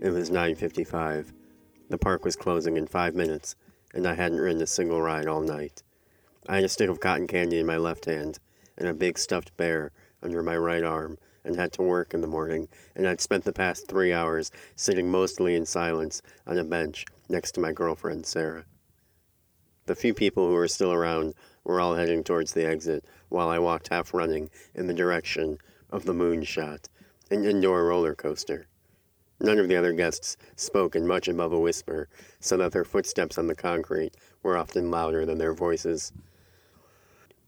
It was 9:55. The park was closing in 5 minutes, and I hadn't ridden a single ride all night. I had a stick of cotton candy in my left hand and a big stuffed bear under my right arm and had to work in the morning, and I'd spent the past 3 hours sitting mostly in silence on a bench next to my girlfriend Sarah. The few people who were still around were all heading towards the exit, while I walked half running in the direction of the Moonshot, an indoor roller coaster. None of the other guests spoke in much above a whisper, so that their footsteps on the concrete were often louder than their voices.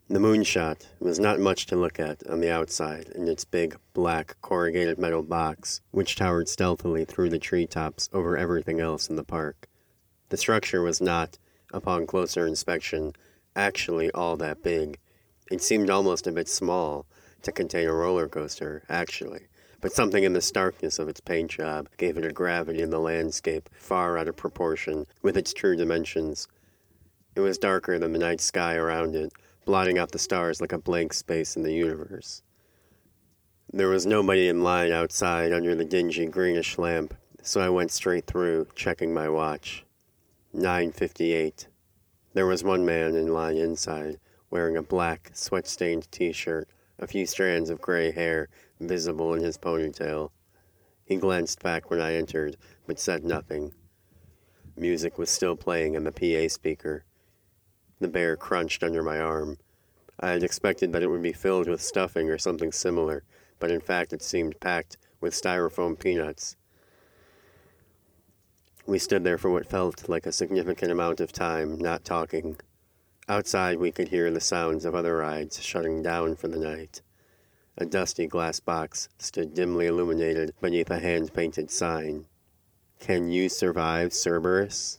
The Moonshot was not much to look at on the outside in its big, black, corrugated metal box, which towered stealthily through the tree tops over everything else in the park. The structure was not, upon closer inspection, actually all that big. It seemed almost a bit small to contain a roller coaster, actually, but something in the starkness of its paint job gave it a gravity in the landscape far out of proportion with its true dimensions. It was darker than the night sky around it, blotting out the stars like a blank space in the universe. There was nobody in line outside under the dingy greenish lamp, so I went straight through, checking my watch. 9:58. There was one man in line inside, wearing a black, sweat-stained t-shirt, a few strands of gray hair visible in his ponytail. He glanced back when I entered, but said nothing. Music was still playing in the PA speaker. The bear crunched under my arm. I had expected that it would be filled with stuffing or something similar, but in fact it seemed packed with styrofoam peanuts. We stood there for what felt like a significant amount of time, not talking. Outside, we could hear the sounds of other rides shutting down for the night. A dusty glass box stood dimly illuminated beneath a hand painted sign. Can you survive Cerberus?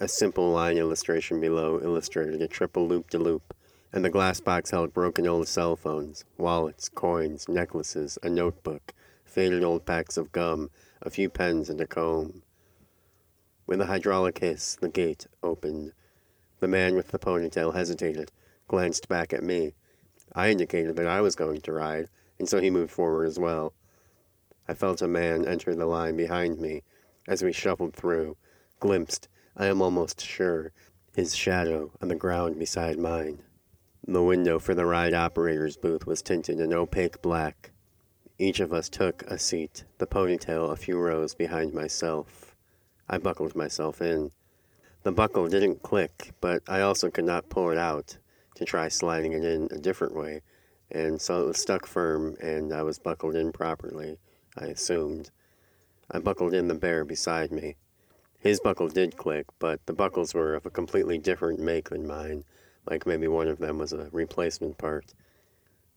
A simple line illustration below illustrated a triple loop de loop, and the glass box held broken old cell phones, wallets, coins, necklaces, a notebook, faded old packs of gum, a few pens, and a comb. With a hydraulic hiss, the gate opened. The man with the ponytail hesitated, glanced back at me. I indicated that I was going to ride, and so he moved forward as well. I felt a man enter the line behind me as we shuffled through, glimpsed, I am almost sure, his shadow on the ground beside mine. The window for the ride operator's booth was tinted an opaque black. Each of us took a seat, the ponytail a few rows behind myself. I buckled myself in. The buckle didn't click, but I also could not pull it out to try sliding it in a different way, and so it was stuck firm and I was buckled in properly, I assumed. I buckled in the bear beside me. His buckle did click, but the buckles were of a completely different make than mine, like maybe one of them was a replacement part.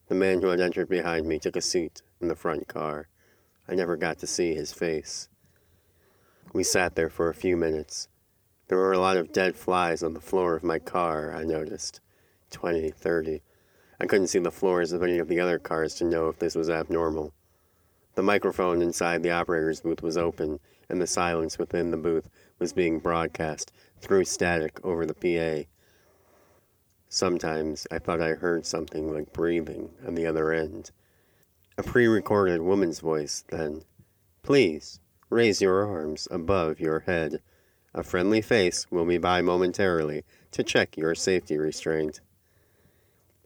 The man who had entered behind me took a seat in the front car. I never got to see his face. We sat there for a few minutes. There were a lot of dead flies on the floor of my car, I noticed. Twenty, thirty. I couldn't see the floors of any of the other cars to know if this was abnormal. The microphone inside the operator's booth was open, and the silence within the booth was being broadcast through static over the PA. Sometimes I thought I heard something like breathing on the other end. A pre recorded woman's voice, then. Please, Raise your arms above your head. A friendly face will be by momentarily to check your safety restraint.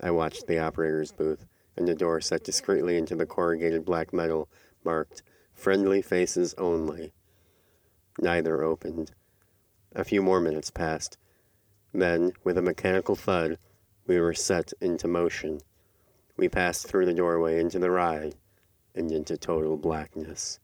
I watched the operator's booth and the door set discreetly into the corrugated black metal marked Friendly Faces Only. Neither opened. A few more minutes passed. Then, with a mechanical thud, we were set into motion. We passed through the doorway into the ride and into total blackness.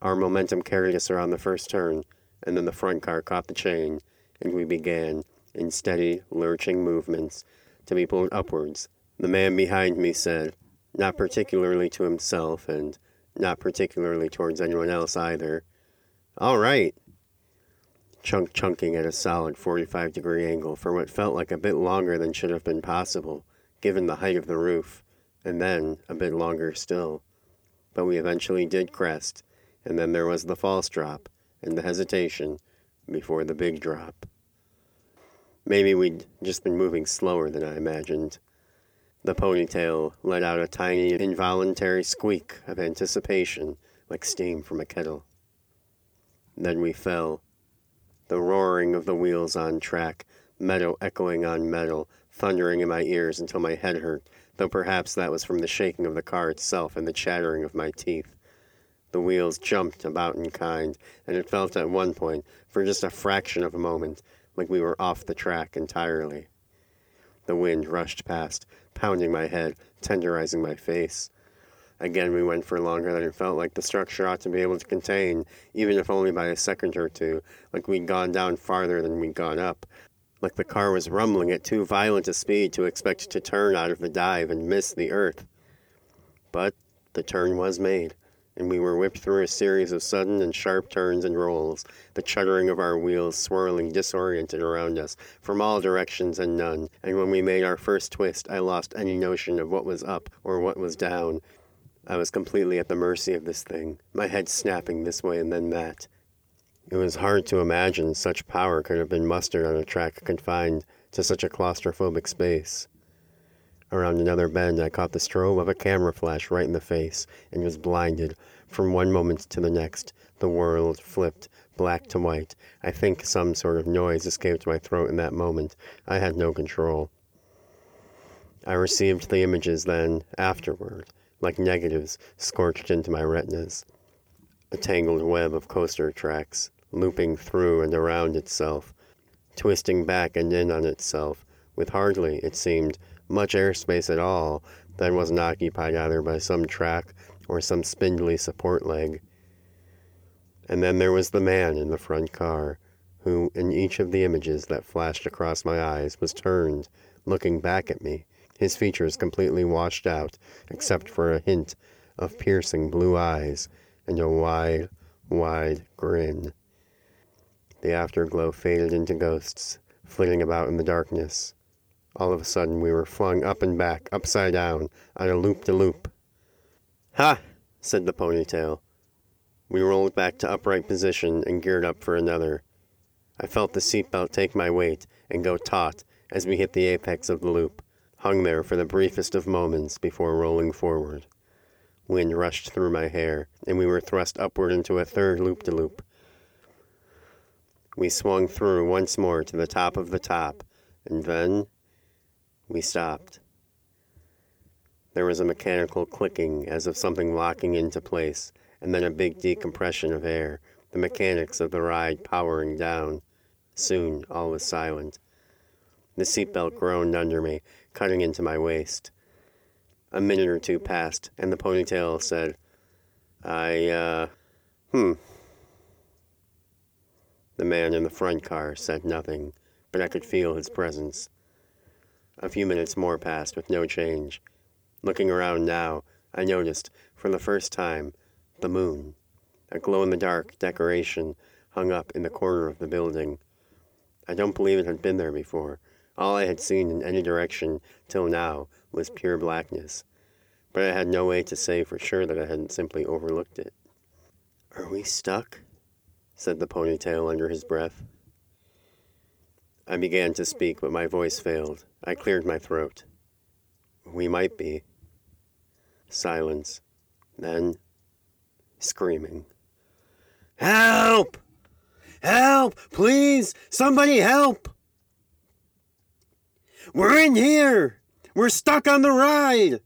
Our momentum carried us around the first turn, and then the front car caught the chain, and we began, in steady, lurching movements, to be pulled upwards. The man behind me said, not particularly to himself, and not particularly towards anyone else either, All right. Chunk chunking at a solid 45 degree angle for what felt like a bit longer than should have been possible, given the height of the roof, and then a bit longer still. But we eventually did crest and then there was the false drop and the hesitation before the big drop. Maybe we'd just been moving slower than I imagined. The ponytail let out a tiny, involuntary squeak of anticipation, like steam from a kettle. Then we fell. The roaring of the wheels on track, metal echoing on metal, thundering in my ears until my head hurt, though perhaps that was from the shaking of the car itself and the chattering of my teeth. The wheels jumped about in kind, and it felt at one point, for just a fraction of a moment, like we were off the track entirely. The wind rushed past, pounding my head, tenderizing my face. Again, we went for longer than it felt like the structure ought to be able to contain, even if only by a second or two, like we'd gone down farther than we'd gone up, like the car was rumbling at too violent a speed to expect to turn out of the dive and miss the earth. But the turn was made and we were whipped through a series of sudden and sharp turns and rolls, the chuttering of our wheels swirling disoriented around us from all directions and none, and when we made our first twist, I lost any notion of what was up or what was down. I was completely at the mercy of this thing, my head snapping this way and then that. It was hard to imagine such power could have been mustered on a track confined to such a claustrophobic space. Around another bend, I caught the strobe of a camera flash right in the face and was blinded. From one moment to the next, the world flipped black to white. I think some sort of noise escaped my throat in that moment. I had no control. I received the images then, afterward, like negatives scorched into my retinas. A tangled web of coaster tracks, looping through and around itself, twisting back and in on itself, with hardly, it seemed, much airspace at all that wasn't occupied either by some track or some spindly support leg. And then there was the man in the front car, who, in each of the images that flashed across my eyes, was turned, looking back at me, his features completely washed out, except for a hint of piercing blue eyes and a wide, wide grin. The afterglow faded into ghosts, flitting about in the darkness, all of a sudden, we were flung up and back, upside down, on a loop de loop. Ha! said the ponytail. We rolled back to upright position and geared up for another. I felt the seatbelt take my weight and go taut as we hit the apex of the loop, hung there for the briefest of moments before rolling forward. Wind rushed through my hair, and we were thrust upward into a third loop de loop. We swung through once more to the top of the top, and then we stopped. There was a mechanical clicking as of something locking into place, and then a big decompression of air, the mechanics of the ride powering down. Soon all was silent. The seatbelt groaned under me, cutting into my waist. A minute or two passed, and the ponytail said, I, uh, hmm. The man in the front car said nothing, but I could feel his presence. A few minutes more passed with no change. Looking around now, I noticed, for the first time, the moon, a glow in the dark decoration hung up in the corner of the building. I don't believe it had been there before. All I had seen in any direction till now was pure blackness, but I had no way to say for sure that I hadn't simply overlooked it. Are we stuck? said the ponytail under his breath. I began to speak, but my voice failed. I cleared my throat. We might be. Silence. Then, screaming. Help! Help! Please! Somebody help! We're in here! We're stuck on the ride!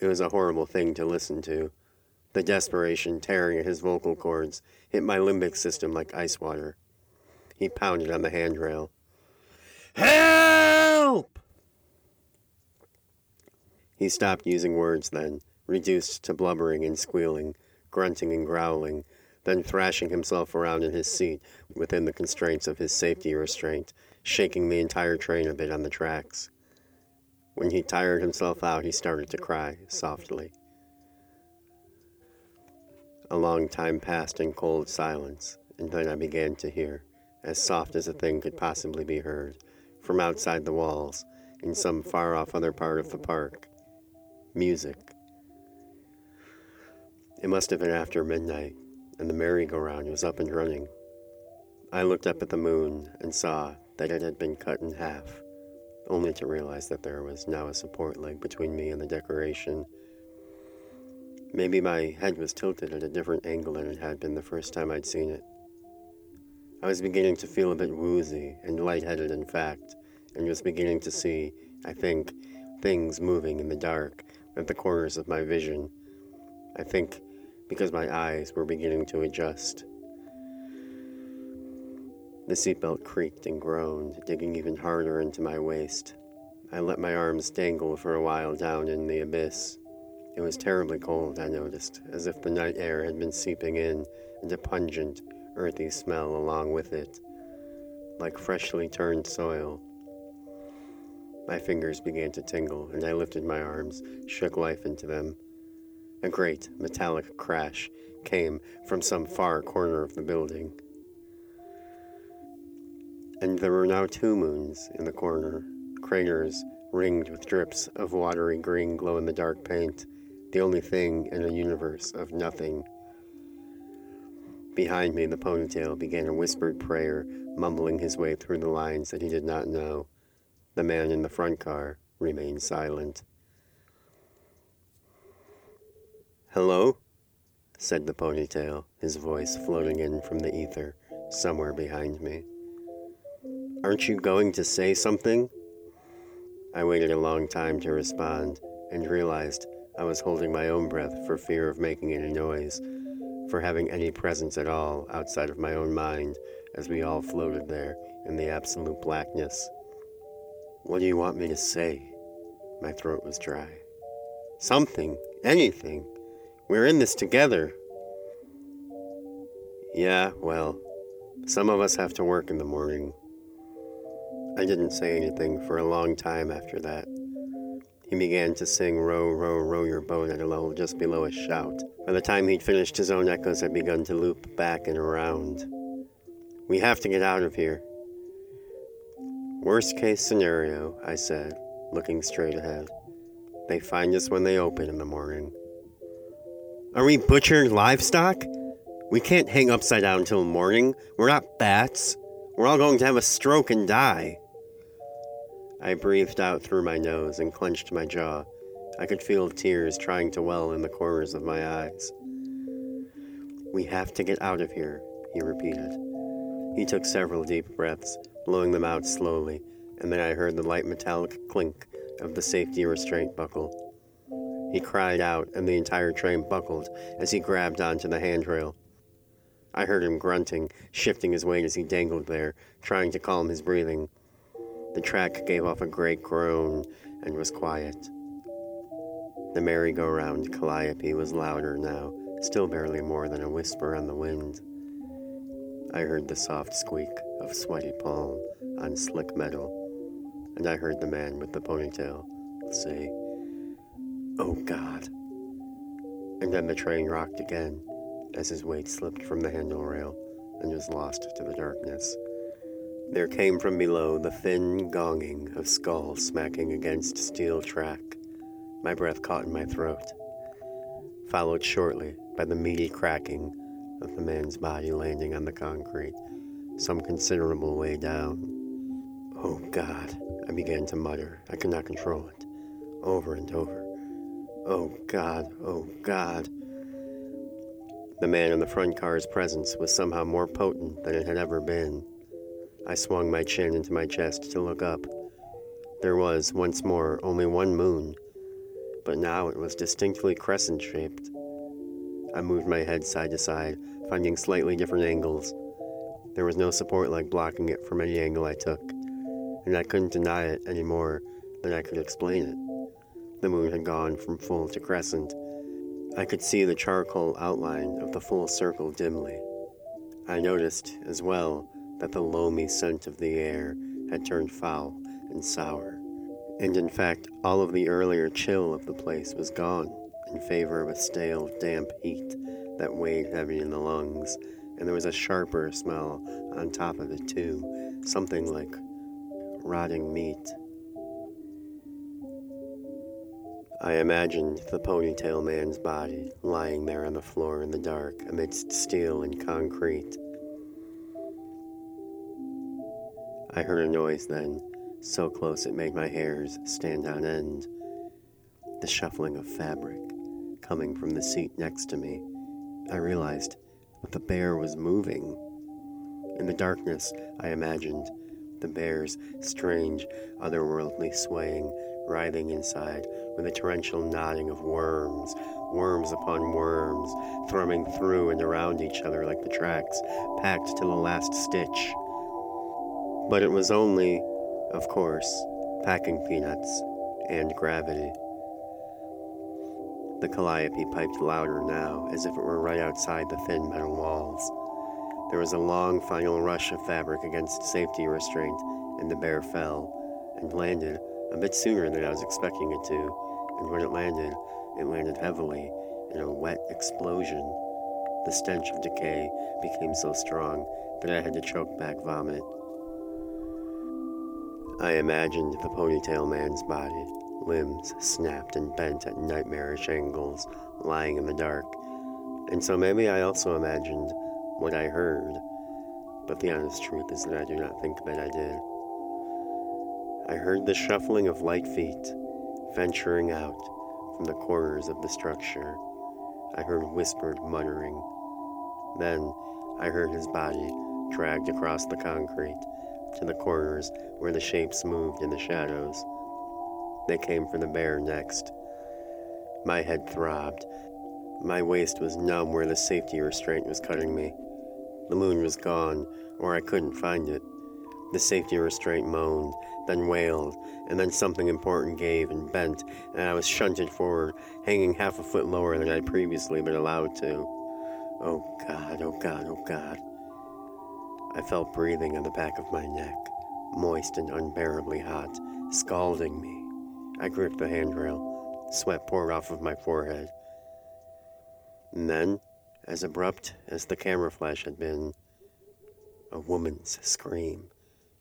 It was a horrible thing to listen to. The desperation tearing at his vocal cords hit my limbic system like ice water. He pounded on the handrail. Help! He stopped using words then, reduced to blubbering and squealing, grunting and growling, then thrashing himself around in his seat within the constraints of his safety restraint, shaking the entire train a bit on the tracks. When he tired himself out, he started to cry softly. A long time passed in cold silence, and then I began to hear as soft as a thing could possibly be heard, from outside the walls, in some far off other part of the park. Music. It must have been after midnight, and the merry-go-round was up and running. I looked up at the moon and saw that it had been cut in half. only to realize that there was now a support leg between me and the decoration. Maybe my head was tilted at a different angle than it had been the first time I'd seen it. I was beginning to feel a bit woozy and lightheaded, in fact, and was beginning to see, I think, things moving in the dark at the corners of my vision. I think because my eyes were beginning to adjust. The seatbelt creaked and groaned, digging even harder into my waist. I let my arms dangle for a while down in the abyss. It was terribly cold, I noticed, as if the night air had been seeping in, and a pungent, earthy smell along with it, like freshly turned soil. My fingers began to tingle, and I lifted my arms, shook life into them. A great metallic crash came from some far corner of the building. And there were now two moons in the corner, craters ringed with drips of watery green glow in the dark paint, the only thing in a universe of nothing. Behind me, the ponytail began a whispered prayer, mumbling his way through the lines that he did not know. The man in the front car remained silent. Hello? said the ponytail, his voice floating in from the ether somewhere behind me. Aren't you going to say something? I waited a long time to respond and realized I was holding my own breath for fear of making any noise, for having any presence at all outside of my own mind as we all floated there in the absolute blackness. What do you want me to say? My throat was dry. Something, anything. We're in this together. Yeah, well, some of us have to work in the morning. I didn't say anything for a long time after that. He began to sing Row, Row, Row Your Boat at a level just below a shout. By the time he'd finished, his own echoes had begun to loop back and around. We have to get out of here. Worst case scenario, I said, looking straight ahead. They find us when they open in the morning. Are we butchered livestock? We can't hang upside down till morning. We're not bats. We're all going to have a stroke and die. I breathed out through my nose and clenched my jaw. I could feel tears trying to well in the corners of my eyes. We have to get out of here, he repeated. He took several deep breaths, blowing them out slowly, and then I heard the light metallic clink of the safety restraint buckle. He cried out, and the entire train buckled as he grabbed onto the handrail. I heard him grunting, shifting his weight as he dangled there, trying to calm his breathing. The track gave off a great groan and was quiet. The merry-go-round calliope was louder now, still barely more than a whisper on the wind. I heard the soft squeak of sweaty palm on slick metal, and I heard the man with the ponytail say, Oh God. And then the train rocked again as his weight slipped from the handle rail and was lost to the darkness. There came from below the thin gonging of skulls smacking against steel track. My breath caught in my throat, followed shortly by the meaty cracking of the man's body landing on the concrete, some considerable way down. Oh God, I began to mutter. I could not control it. Over and over. Oh God, oh God. The man in the front car's presence was somehow more potent than it had ever been. I swung my chin into my chest to look up. There was, once more, only one moon, but now it was distinctly crescent shaped. I moved my head side to side, finding slightly different angles. There was no support like blocking it from any angle I took, and I couldn't deny it any more than I could explain it. The moon had gone from full to crescent. I could see the charcoal outline of the full circle dimly. I noticed, as well, that the loamy scent of the air had turned foul and sour. And in fact, all of the earlier chill of the place was gone in favor of a stale, damp heat that weighed heavy in the lungs, and there was a sharper smell on top of it, too, something like rotting meat. I imagined the ponytail man's body lying there on the floor in the dark amidst steel and concrete. I heard a noise then, so close it made my hairs stand on end. The shuffling of fabric coming from the seat next to me. I realized that the bear was moving. In the darkness, I imagined the bear's strange, otherworldly swaying, writhing inside with a torrential nodding of worms, worms upon worms, thrumming through and around each other like the tracks, packed to the last stitch. But it was only, of course, packing peanuts and gravity. The calliope piped louder now, as if it were right outside the thin metal walls. There was a long final rush of fabric against safety restraint, and the bear fell and landed a bit sooner than I was expecting it to. And when it landed, it landed heavily in a wet explosion. The stench of decay became so strong that I had to choke back vomit. I imagined the ponytail man's body, limbs snapped and bent at nightmarish angles, lying in the dark. And so maybe I also imagined what I heard, but the honest truth is that I do not think that I did. I heard the shuffling of light feet venturing out from the corners of the structure. I heard whispered muttering. Then I heard his body dragged across the concrete to the corners where the shapes moved in the shadows. They came for the bear next. My head throbbed. My waist was numb where the safety restraint was cutting me. The moon was gone, or I couldn't find it. The safety restraint moaned, then wailed, and then something important gave and bent, and I was shunted forward, hanging half a foot lower than I'd previously been allowed to. Oh God, oh God, oh God. I felt breathing on the back of my neck, moist and unbearably hot, scalding me. I gripped the handrail. Sweat poured off of my forehead. And then, as abrupt as the camera flash had been, a woman's scream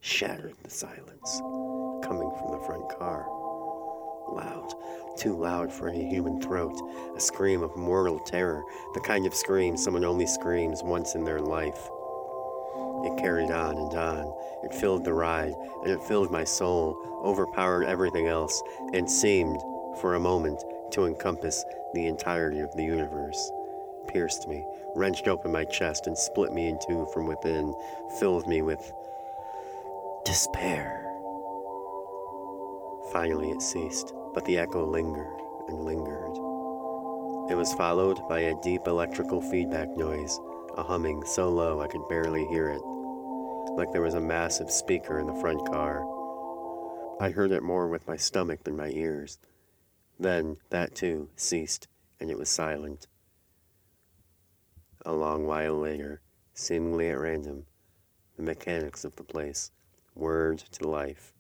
shattered the silence, coming from the front car. Loud, too loud for any human throat, a scream of mortal terror, the kind of scream someone only screams once in their life. It carried on and on. It filled the ride, and it filled my soul, overpowered everything else, and seemed, for a moment, to encompass the entirety of the universe. Pierced me, wrenched open my chest, and split me in two from within, filled me with despair. Finally, it ceased, but the echo lingered and lingered. It was followed by a deep electrical feedback noise, a humming so low I could barely hear it, like there was a massive speaker in the front car. I heard it more with my stomach than my ears. Then that too ceased, and it was silent. A long while later, seemingly at random, the mechanics of the place whirred to life,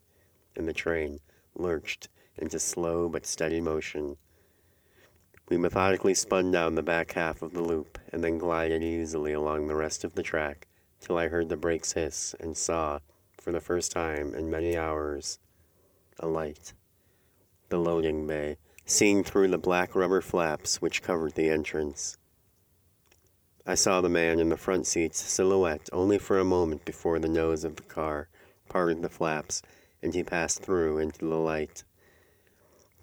and the train lurched into slow but steady motion. We methodically spun down the back half of the loop and then glided easily along the rest of the track till I heard the brakes hiss and saw, for the first time in many hours, a light. The loading bay, seen through the black rubber flaps which covered the entrance. I saw the man in the front seat's silhouette only for a moment before the nose of the car parted the flaps, and he passed through into the light.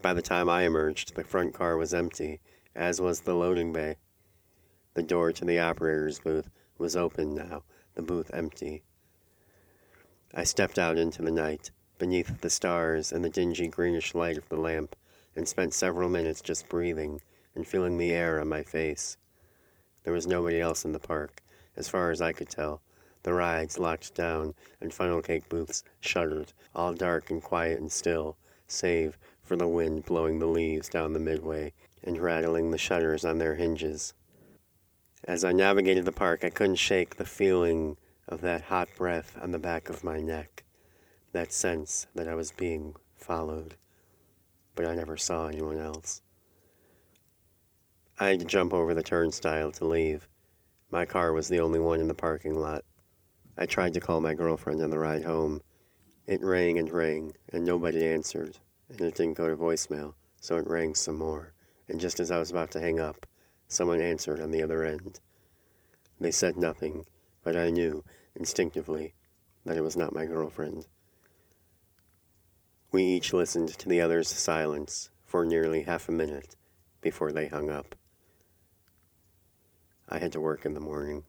By the time I emerged, the front car was empty, as was the loading bay. The door to the operator's booth was open now, the booth empty. I stepped out into the night, beneath the stars and the dingy greenish light of the lamp, and spent several minutes just breathing and feeling the air on my face. There was nobody else in the park, as far as I could tell, the rides locked down, and funnel cake booths shuttered, all dark and quiet and still, save for the wind blowing the leaves down the midway and rattling the shutters on their hinges. As I navigated the park, I couldn't shake the feeling of that hot breath on the back of my neck, that sense that I was being followed, but I never saw anyone else. I had to jump over the turnstile to leave. My car was the only one in the parking lot. I tried to call my girlfriend on the ride home. It rang and rang, and nobody answered, and it didn't go to voicemail, so it rang some more. And just as I was about to hang up, someone answered on the other end. They said nothing, but I knew, instinctively, that it was not my girlfriend. We each listened to the other's silence for nearly half a minute before they hung up. I had to work in the morning.